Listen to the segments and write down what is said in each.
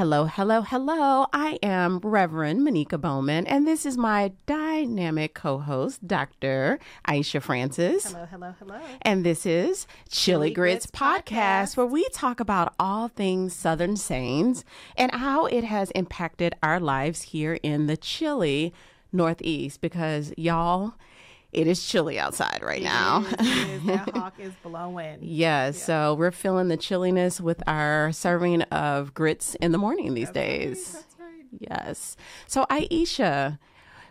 Hello, hello, hello. I am Reverend Monica Bowman, and this is my dynamic co host, Dr. Aisha Francis. Hello, hello, hello. And this is Chili, Chili Grits, Grits Podcast, Podcast. where we talk about all things Southern sayings and how it has impacted our lives here in the chilly Northeast. Because, y'all, it is chilly outside right now. It is, it is. That hawk is blowing. Yes, so we're feeling the chilliness with our serving of grits in the morning these days. That's right. Yes. So, Aisha,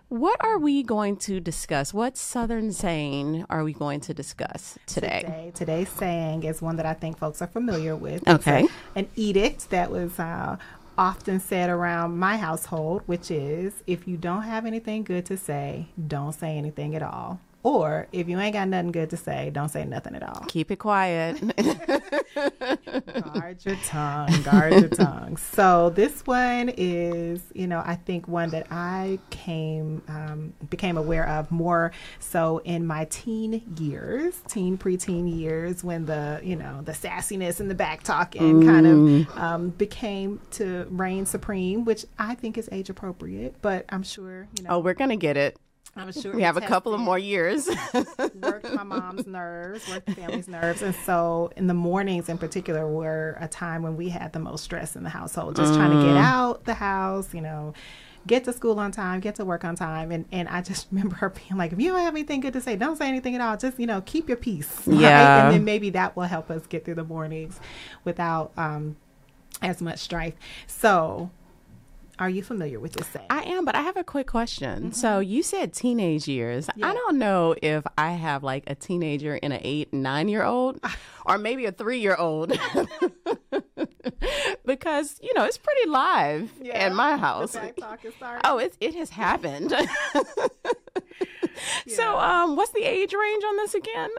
what are we going to discuss? What Southern saying are we going to discuss today? Today, today's saying is one that I think folks are familiar with. Okay. It's a- an edict that was uh, often said around my household, which is if you don't have anything good to say, don't say anything at all. Or if you ain't got nothing good to say, don't say nothing at all. Keep it quiet. guard your tongue, guard your tongue. So this one is, you know, I think one that I came um, became aware of more so in my teen years, teen preteen years, when the you know the sassiness and the back talking kind of um, became to reign supreme, which I think is age appropriate. But I'm sure you know, oh, we're going to get it. I'm sure We have a couple of more years. worked my mom's nerves, worked the family's nerves. And so in the mornings in particular were a time when we had the most stress in the household, just trying to get out the house, you know, get to school on time, get to work on time. And, and I just remember her being like, if you don't have anything good to say, don't say anything at all. Just, you know, keep your peace. right? Yeah. And then maybe that will help us get through the mornings without um, as much strife. So are you familiar with this saying? I am, but I have a quick question. So you said teenage years. I don't know if I have like a teenager and an eight, nine year old, or maybe a three year old. because, you know, it's pretty live at my house. Oh, it, it has happened. So, um, what's the age range on this again?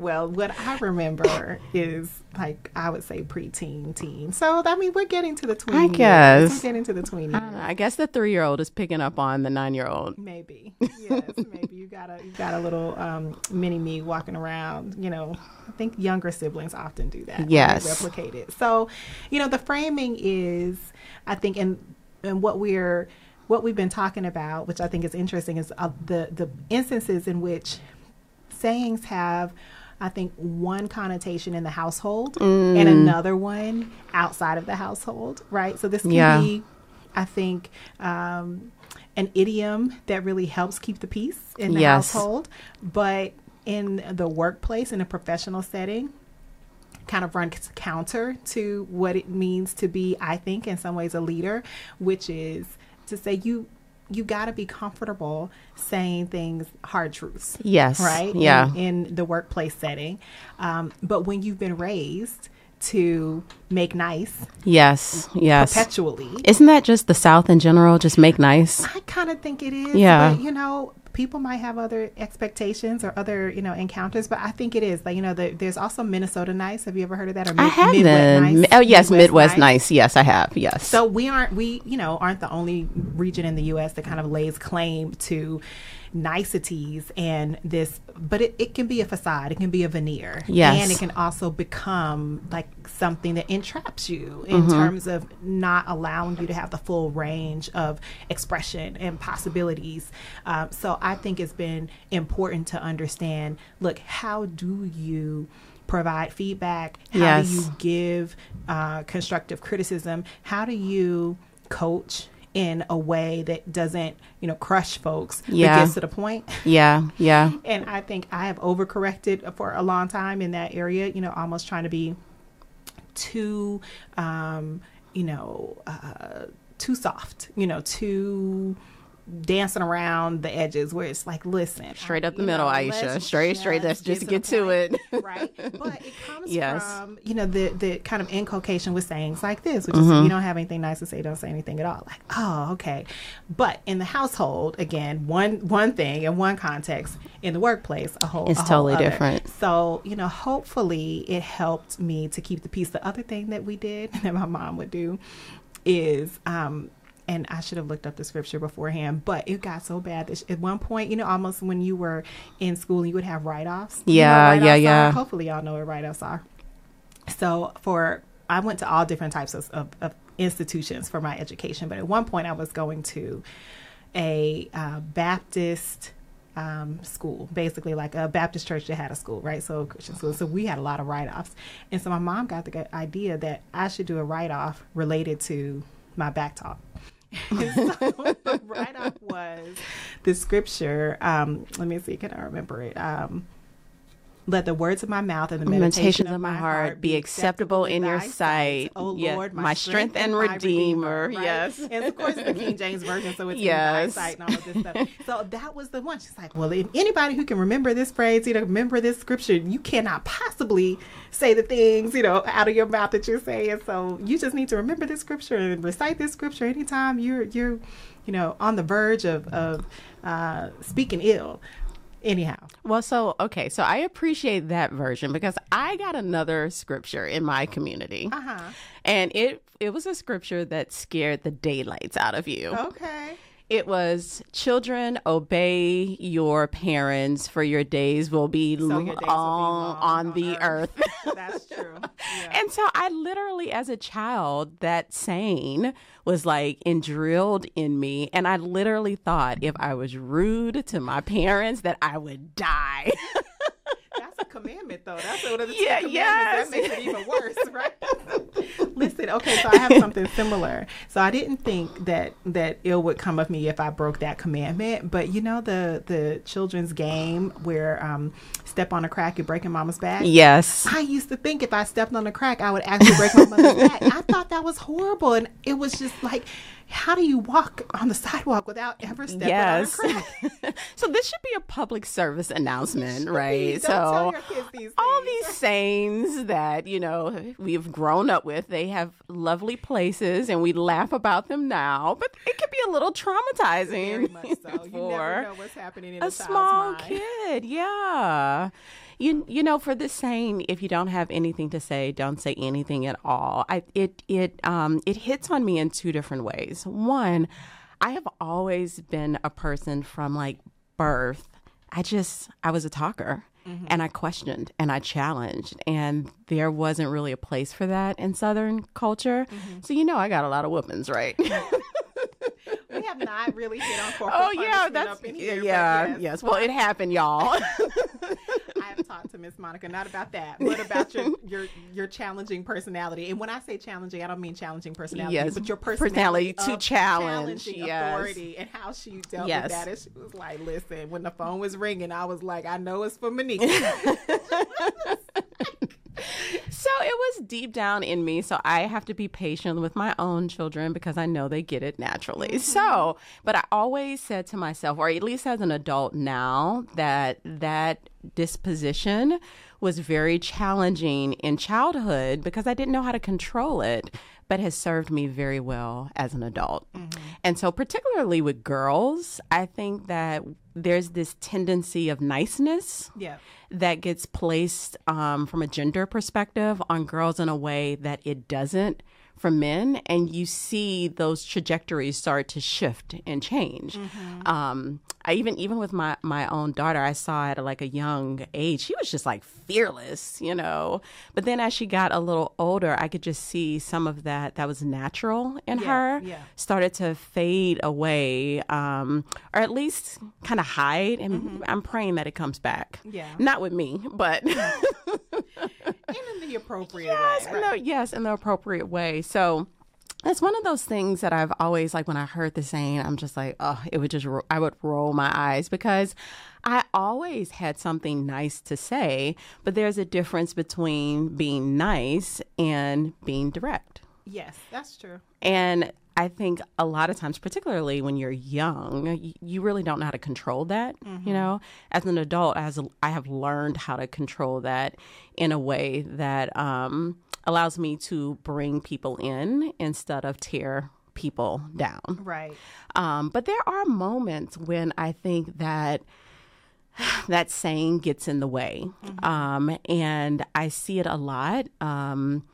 Well, what I remember is like I would say preteen, teen. So I mean, we're getting to the tween. I years. guess. we're getting to the tween. I, know. I guess the three year old is picking up on the nine year old. Maybe yes, maybe you got a you got a little um, mini me walking around. You know, I think younger siblings often do that. Yes. replicate it. So, you know, the framing is, I think, and and what we're what we've been talking about, which I think is interesting, is uh, the the instances in which sayings have I think one connotation in the household Mm. and another one outside of the household, right? So this can Yeah. be, I think, um, an idiom that really helps keep the peace in the Yes. household, but in the workplace, in a professional setting, kind of runs counter to what it means to be, I think, in some ways, a leader, which is to say you you got to be comfortable saying things hard truths Yes. right? Yeah. In, in the workplace setting. Um, but when you've been raised to make nice Yes. Yes. perpetually, Isn't that just the South in general? Just make nice. I kind of think it is. Yeah. But, you know, people might have other expectations or other, you know, encounters, but I think it is. Like, you know, the, there's also Minnesota nice. Have you ever heard of that? Or I Mid- have Midwest nice? Oh yes, Midwest, nice. Yes, I have. Yes. So we aren't we you know aren't the only region in the U.S. that kind of lays claim to niceties and this, but it, it can be a facade. It can be a veneer. Yes. and it can also become like something that entraps you in Mm-hmm. terms of not allowing you to have the full range of expression and possibilities. Um, so I think it's been important to understand. Look, how do you? provide feedback how Yes. do you give uh, constructive criticism? How do you coach in a way that doesn't, you know, crush folks, Yeah. but gets to the point? yeah. Yeah. And I think I have overcorrected for a long time in that area, you know, almost trying to be too, um, you know, uh, too soft, you know, too dancing around the edges where it's like, listen, Straight I- up the middle, know, Aisha. Straight, straight. Let's just get to point it. right? But it comes Yes. from you know the the kind of inculcation with sayings like this, which Mm-hmm. is you don't have anything nice to say, don't say anything at all. Like, oh, okay. But in the household, again, one one thing in one context. In the workplace, a whole It's a whole totally other. different. So you know, hopefully, it helped me to keep the peace. The other thing that we did that my mom would do is um and I should have looked up the scripture beforehand, but it got so bad that at one point, you know, almost when you were in school, you would have write offs. Yeah, yeah, yeah. Hopefully, y'all know what write offs are. So for I went to all different types of, of, of institutions for my education. But at one point, I was going to a uh, Baptist um, school, basically like a Baptist church that had a school, right? So Christian school. So we had a lot of write offs. And so my mom got the idea that I should do a write off related to my back talk. so the write off was the scripture. Um, let me see, can I remember it? Um, let the words of my mouth and the meditation of, my heart be acceptable in your sight. Oh yes. Lord, my, strength and redeemer. right? Yes. And of course, the King James version, so it's Yes. in thy sight and all of this stuff. So that was the one. She's like, well, if anybody who can remember this phrase, you know, remember this scripture, you cannot possibly say the things, you know, out of your mouth that you're saying. So you just need to remember this scripture and recite this scripture anytime you're you're, you know, on the verge of of uh, speaking ill. Anyhow, Well, so okay, so I appreciate that version because I got another scripture in my community, uh huh. and it it was a scripture that scared the daylights out of you. Okay. It was children obey your parents for your days will be So days will be on, long on on the earth. earth. That's true. Yeah. And so I literally, as a child, that saying was like drilled in me. And I literally thought if I was rude to my parents, that I would die. Commandment, though. That's one of the Yeah, yes. That makes it even worse, right? Listen, okay, so I have something similar. So I didn't think that that ill would come of me if I broke that commandment. But you know the the children's game where um, step on a crack, you're breaking mama's back. yes. I used to think if I stepped on a crack, I would actually break my mother's back. I thought that was horrible, and it was just like, how do you walk on the sidewalk without ever stepping Yes. on a crack? so this should be a public service announcement, right? So tell your kids these all these sayings that you know we've grown up with they have lovely places and we laugh about them now but it can be a little traumatizing Very much so. You for never know what's happening in a, a small mind. kid yeah you you know for this saying if you don't have anything to say don't say anything at all. I it it um it hits on me in two different ways. One i have always been a person from like birth i just i was a talker and i questioned and i challenged and there wasn't really a place for that in southern culture. So you know i got a lot of whoopings right We have not really hit on corporal oh yeah that's up in yeah, here, yeah yes. yes well it happened y'all I have talked to Miss Monica not about that, but about your your your challenging personality. And when I say challenging, I don't mean challenging personality, Yes, but your personality personality to challenge, yes. authority and how she dealt Yes. with that. And she was like, "Listen, when the phone was ringing, I was like, I know it's for Monica." So it was deep down in me. So I have to be patient with my own children because I know they get it naturally. Mm-hmm. So, but I always said to myself, or at least as an adult now, that that disposition was very challenging in childhood because I didn't know how to control it, but has served me very well as an adult. And so, particularly with girls, I think that there's this tendency of niceness yeah. that gets placed um, from a gender perspective on girls in a way that it doesn't for men and you see those trajectories start to shift and change. Um, I even even with my my own daughter I saw at like a young age she was just like fearless you know? But then as she got a little older I could just see some of that that was natural in Yeah, her yeah. started to fade away um, or at least kind of hide and I'm praying that it comes back. Yeah. not with me, but And in the appropriate yes, way. the, yes, in the appropriate way. So it's one of those things that I've always like when I heard the saying, I'm just like, oh, it would just ro- I would roll my eyes because I always had something nice to say, but there's a difference between being nice and being direct. Yes, that's true. And I think a lot of times, particularly when you're young, you really don't know how to control that. You know, as an adult, as I have learned how to control that in a way that um, allows me to bring people in instead of tear people down. Right. Um, but there are moments when I think that that saying gets in the way. Um, and I see it a lot. Um,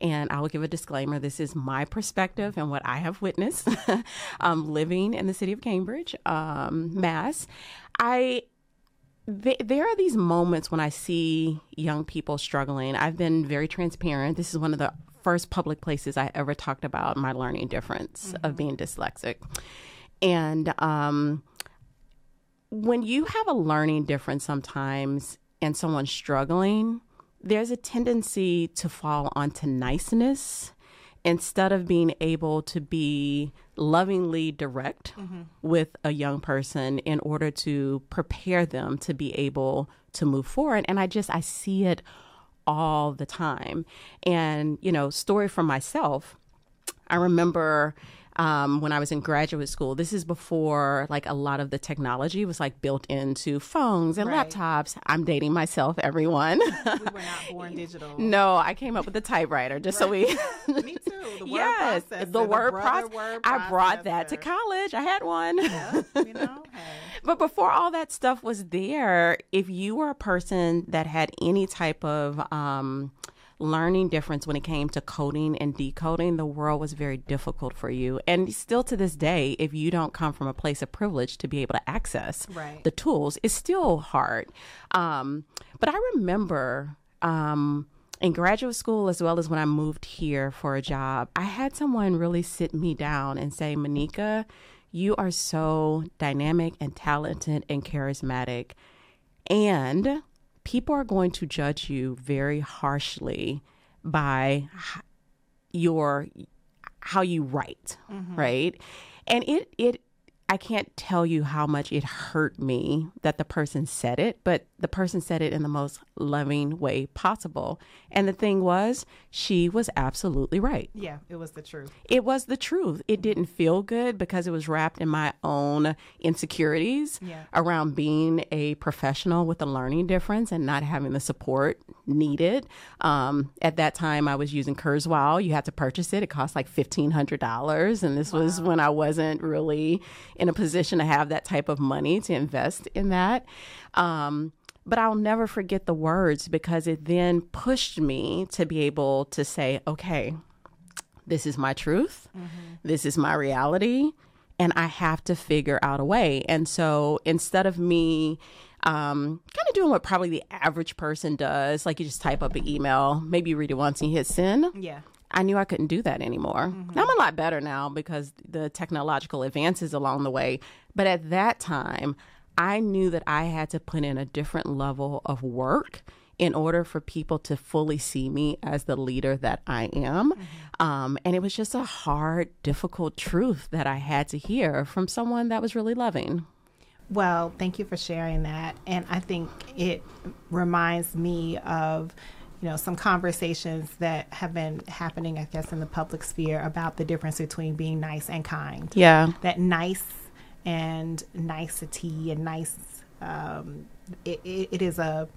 and I will give a disclaimer this is my perspective and what I have witnessed um, living in the city of Cambridge, um, Mass. I th- there are these moments when I see young people struggling. I've been very transparent. This is one of the first public places I ever talked about my learning difference mm-hmm. of being dyslexic. And um, when you have a learning difference sometimes and someone's struggling, there's a tendency to fall onto niceness instead of being able to be lovingly direct mm-hmm. with a young person in order to prepare them to be able to move forward. And I just, I see it all the time. And, you know, story from myself, I remember um, when I was in graduate school. This is before like a lot of the technology was like built into phones and right. laptops. I'm dating myself, everyone. we were not born digital. no, I came up with a typewriter just right. so we. Me too. The yes, word the word, process. word I brought that to college. I had one. Yeah, you know. Hey. But before all that stuff was there, if you were a person that had any type of um, learning difference when it came to coding and decoding, the world was very difficult for you. And still to this day, if you don't come from a place of privilege to be able to access right. the tools, it's still hard. Um, but I remember. Um, in graduate school, as well as when I moved here for a job, I had someone really sit me down and say, Monica, you are so dynamic and talented and charismatic. And people are going to judge you very harshly by your how you write, mm-hmm. right? And it it I can't tell you how much it hurt me that the person said it, but the person said it in the most loving way possible. And the thing was, she was absolutely right. Yeah, it was the truth. It was the truth. It didn't feel good because it was wrapped in my own insecurities yeah. around being a professional with a learning difference and not having the support needed. Um, at that time, I was using Kurzweil. You had to purchase it. It cost like $1,500. And this wow. was when I wasn't really in a position to have that type of money to invest in that. Um, but I'll never forget the words because it then pushed me to be able to say, okay, this is my truth, mm-hmm. this is my reality, and I have to figure out a way. And so instead of me um, kind of doing what probably the average person does, like you just type up an email, maybe you read it once and you hit send. Yeah. I knew I couldn't do that anymore. Mm-hmm. I'm a lot better now because the technological advances along the way. But at that time, I knew that I had to put in a different level of work in order for people to fully see me as the leader that I am. Um, and it was just a hard, difficult truth that I had to hear from someone that was really loving. Well, thank you for sharing that. And I think it reminds me of you know some conversations that have been happening i guess in the public sphere about the difference between being nice and kind yeah that nice and nicety and nice um, it, it, it is a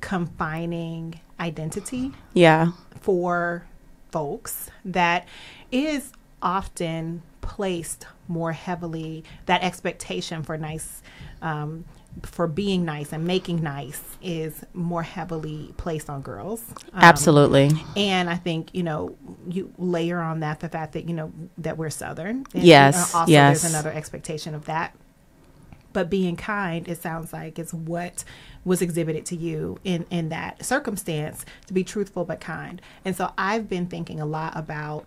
confining identity yeah. for folks that is often placed more heavily that expectation for nice um, for being nice and making nice is more heavily placed on girls. Um, Absolutely. And I think, you know, you layer on that the fact that, you know, that we're Southern. And yes. Also, yes. there's another expectation of that. But being kind, it sounds like, is what was exhibited to you in, in that circumstance to be truthful but kind. And so I've been thinking a lot about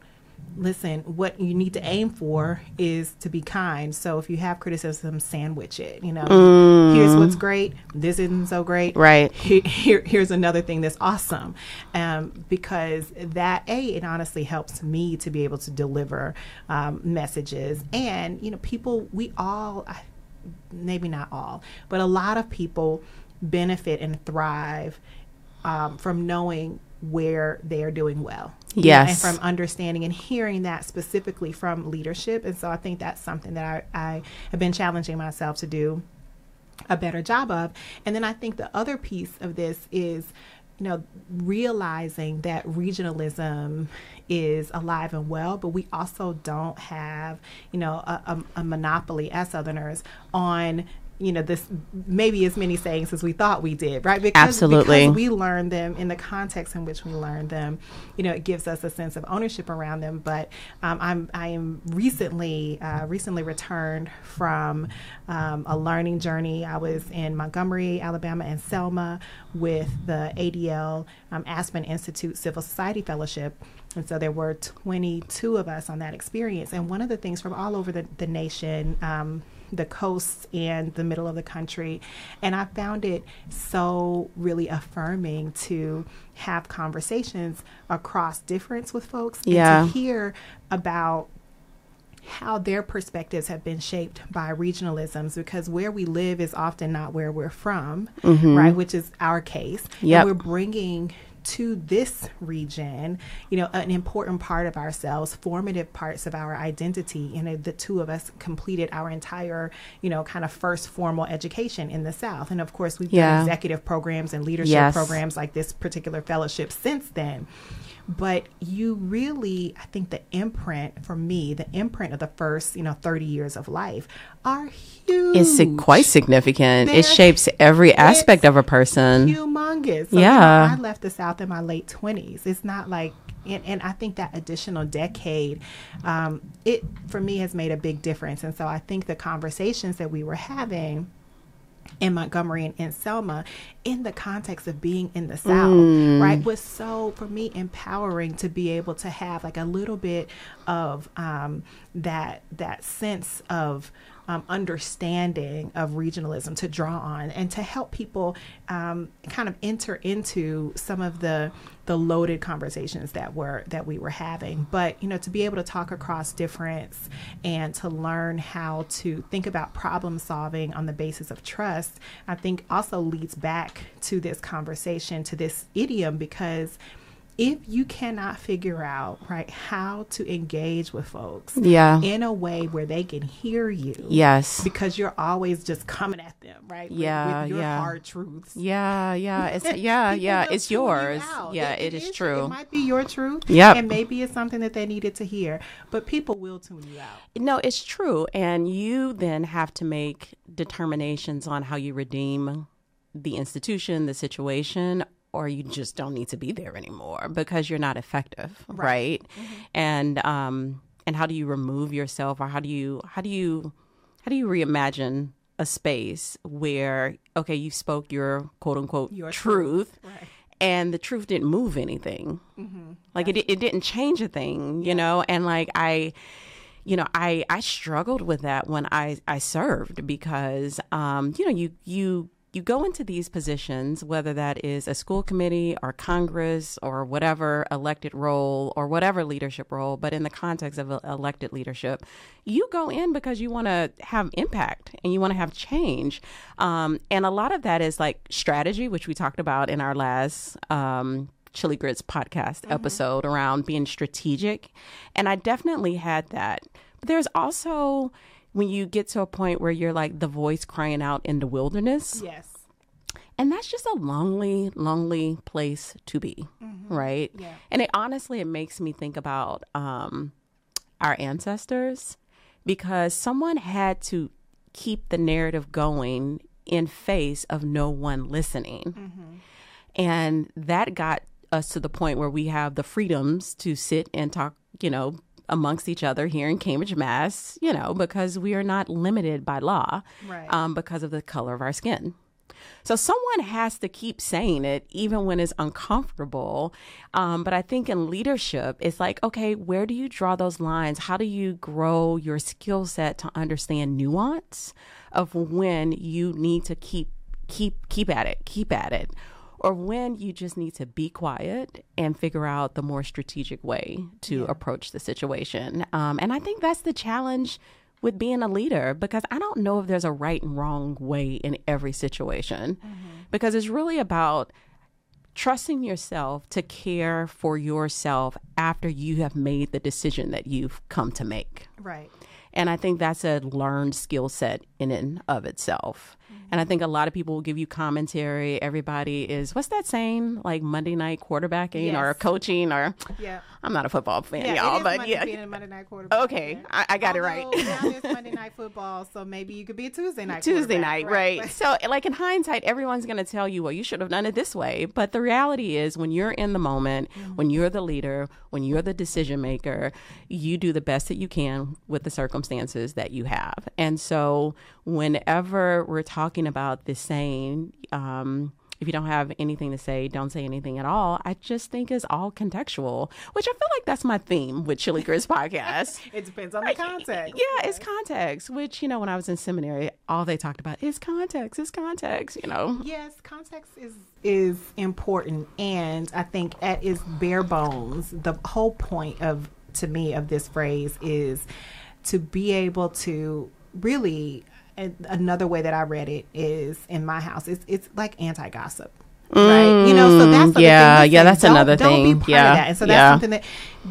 listen, what you need to aim for is to be kind. So if you have criticism, sandwich it. You know, mm. here's what's great. This isn't so great. Right. Here, here's another thing that's awesome. Um, because that a it honestly helps me to be able to deliver um, messages. And you know, people we all, maybe not all, but a lot of people benefit and thrive um, from knowing where they are doing well. Yes. And from understanding and hearing that specifically from leadership. And so I think that's something that I, I have been challenging myself to do a better job of. And then I think the other piece of this is, you know, realizing that regionalism is alive and well, but we also don't have, you know, a, a, a monopoly as Southerners on you know this maybe as many sayings as we thought we did right? Because, Absolutely. because we learn them in the context in which we learn them you know it gives us a sense of ownership around them. But um, i'm i am recently uh, recently returned from um, a learning journey. I was in montgomery alabama and selma with the adl um, aspen institute civil society fellowship and so there were 22 of us on that experience and one of the things from all over the, the nation um, the coasts and the middle of the country. And I found it so really affirming to have conversations across difference with folks yeah. and to hear about how their perspectives have been shaped by regionalisms because where we live is often not where we're from, mm-hmm. right? Which is our case. Yeah, we're bringing to this region, you know, an important part of ourselves, formative parts of our identity. You know, the two of us completed our entire, you know, kind of first formal education in the South. And of course, we've Yeah. done executive programs and leadership Yes. programs like this particular fellowship since then. But you really, I think the imprint for me, the imprint of the first, you know, 30 years of life are huge. It's quite significant. They're- it shapes every aspect of a person. humongous. So, you know, Yeah. I left the South in my late twenties. It's not like, and, and I think that additional decade, um, it for me has made a big difference. And so I think the conversations that we were having in Montgomery and in Selma, in the context of being in the South, Mm. right, was so for me empowering to be able to have like a little bit of um, that that sense of um, understanding of regionalism to draw on and to help people um, kind of enter into some of the the loaded conversations that were that we were having. But you know to be able to talk across difference and to learn how to think about problem solving on the basis of trust i think also leads back to this conversation to this idiom because if you cannot figure out right how to engage with folks Yeah. in a way where they can hear you Yes. because you're always just coming at them right with- Yeah, with, your yeah. hard truths Yeah, yeah, it's yeah, yeah, it's you yours. out. Yeah, it is true. It might be your truth. Yep. And maybe it's something that they needed to hear, but people will tune you out. No, it's true. And you then have to make determinations on how you redeem the institution, the situation, or you just don't need to be there anymore because you're not effective, right? And um and how do you remove yourself or how do you how do you how do you reimagine a space where okay, you spoke your quote unquote Your truth, Right. and the truth didn't move anything. Like it, it didn't change a thing, you know. And like I, you know, I I struggled with that when I I served because, um, you know, you you you go into these positions, whether that is a school committee or Congress or whatever elected role or whatever leadership role, but in the context of elected leadership, you go in because you want to have impact and you want to have change. Um, and a lot of that is like strategy, which we talked about in our last um, Chili Grits podcast episode around being strategic. And I definitely had that. But there's also when you get to a point where you're like the voice crying out in the wilderness. Yes. And that's just a lonely, lonely place to be, right? Yeah. And it honestly, it makes me think about um, our ancestors because someone had to keep the narrative going in face of no one listening. And that got us to the point where we have the freedoms to sit and talk, you know, amongst each other here in Cambridge, Mass, you know, because we are not limited by law Right. um, because of the color of our skin. So someone has to keep saying it, even when it's uncomfortable. Um, but I think in leadership, it's like, okay, where do you draw those lines? How do you grow your skill set to understand nuance of when you need to keep keep keep at it, keep at it, or when you just need to be quiet and figure out the more strategic way to approach the situation. Um, and I think that's the challenge with being a leader because I don't know if there's a right and wrong way in every situation because it's really about trusting yourself to care for yourself after you have made the decision that you've come to make. Right. And I think that's a learned skill set in and of itself. And I think a lot of people will give you commentary. Everybody is, what's that saying? Like Monday night quarterbacking or coaching or, Yeah. I'm not a football fan, Yeah, y'all, but Monday, yeah. being a Monday night quarterback. Okay, I, I got it right. Now it's Monday night football, so maybe you could be a Tuesday night. Tuesday night, right? So, like in hindsight, everyone's going to tell you, well, you should have done it this way. But the reality is, when you're in the moment, mm-hmm. when you're the leader, when you're the decision maker, you do the best that you can with the circumstances that you have. And so, whenever we're talking about this saying, um, if you don't have anything to say, don't say anything at all. I just think is all contextual, which I feel like that's my theme with Chili Grits podcast. It depends on the context. Yeah, it's context, which, you know, when I was in seminary, all they talked about is context, is context, you know. Yes, context is is important, and I think at its bare bones, the whole point of to me of this phrase is to be able to really. And another way that I read it is in my house. It's it's like anti gossip. Right, you know, so that's Mm, yeah, thing. yeah, that's don't- another don't thing. Be part Yeah, of that. and so that's yeah. something that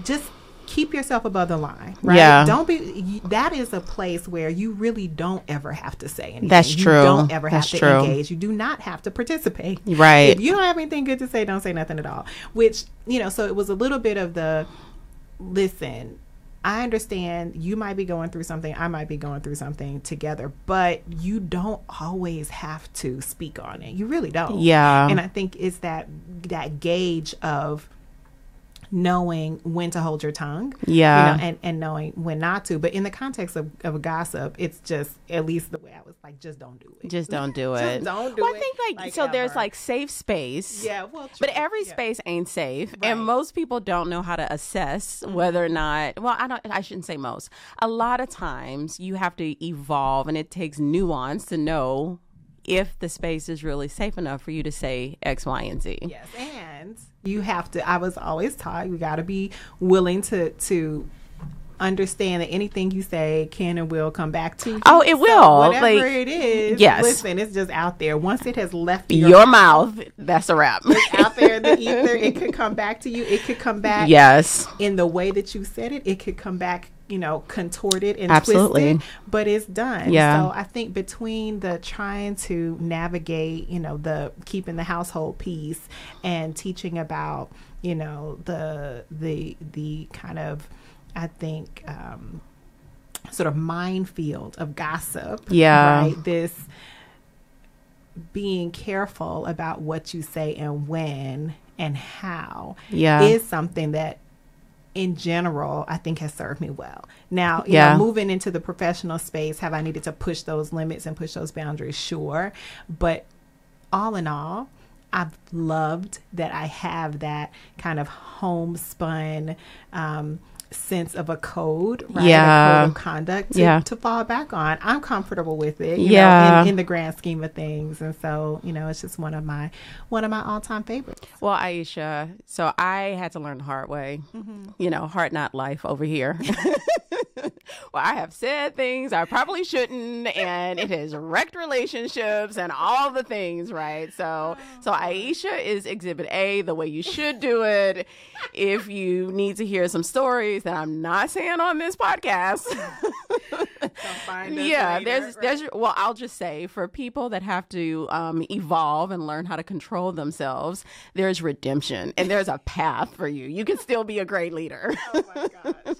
just keep yourself above the line. Right? Yeah. don't be. That is a place where you really don't ever have to say anything. That's You true. don't ever have to true. engage. You do not have to participate. Right. If you don't have anything good to say, don't say nothing at all. Which, you know, so it was a little bit of the listen, I understand you might be going through something, I might be going through something together, but you don't always have to speak on it. You really don't. Yeah. And I think it's that that gauge of knowing when to hold your tongue Yeah. you know, and, and knowing when not to but in the context of, of gossip it's just at least the way i was like just don't do it Just don't do Just it. don't do well, it, I think like, like, so. There's like safe space. yeah well But every Yeah. space ain't safe, Right. and most people don't know how to assess whether or not. Well, I don't. I shouldn't say most. A lot of times, you have to evolve, and it takes nuance to know if the space is really safe enough for you to say X, Y, and Z. Yes, and you have to. I was always taught you got to be willing to to understand that anything you say can and will come back to you. Oh, it So will. whatever Like, it is. yes. listen, it's just out there. Once it has left Your, mouth. That's a wrap. out there in the ether, it could come back to you. It could come back yes. in the way that you said it. It could come back. You know, contorted and Absolutely. twisted, but it's done. Yeah. So I think between the trying to navigate, you know, the keeping the household peace and teaching about, you know, the the the kind of, I think, um, sort of minefield of gossip. Yeah. Right. This being careful about what you say and when and how Yeah. is something that in general I think has served me well. Now, you Yeah. know, moving into the professional space, have I needed to push those limits and push those boundaries? Sure. But all in all, I've loved that I have that kind of homespun um, sense of a code, right? A Yeah. code of conduct to, Yeah. to fall back on. I'm comfortable with it, you Yeah. know, in, in the grand scheme of things. And so, you know, it's just one of my one of my all time favorites. Well, Aisha, so I had to learn the hard way. Mm-hmm. You know, hard not life over here. well, I have said things I probably shouldn't, and it has wrecked relationships and all the things, right? So, so Aisha is Exhibit A, the way you should do it. If you need to hear some stories that I'm not saying on this podcast, yeah, there's there's well, I'll just say for people that have to um, evolve and learn how to control themselves, there's redemption and there's a path for you. You can still be a great leader. oh my gosh.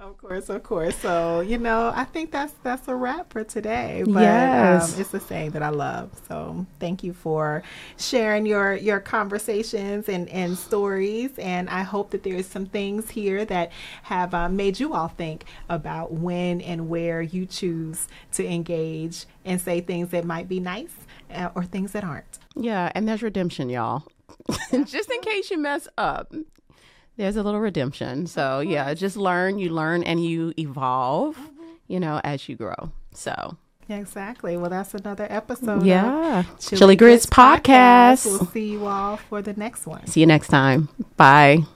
Of course, of course. So, you know, I think that's that's a wrap for today. But Yes. um, it's a saying that I love. So thank you for sharing your your conversations and, and stories. And I hope that there's some things here that have uh, made you all think about when and where you choose to engage and say things that might be nice uh, or things that aren't. yeah, and there's redemption, y'all. just in case you mess up. There's a little redemption. So, yeah, just learn, you learn and you evolve, you know, as you grow. So, Exactly. Well, that's another episode. of yeah. Chili Grits Podcast. We'll see you all for the next one. See you next time. Bye.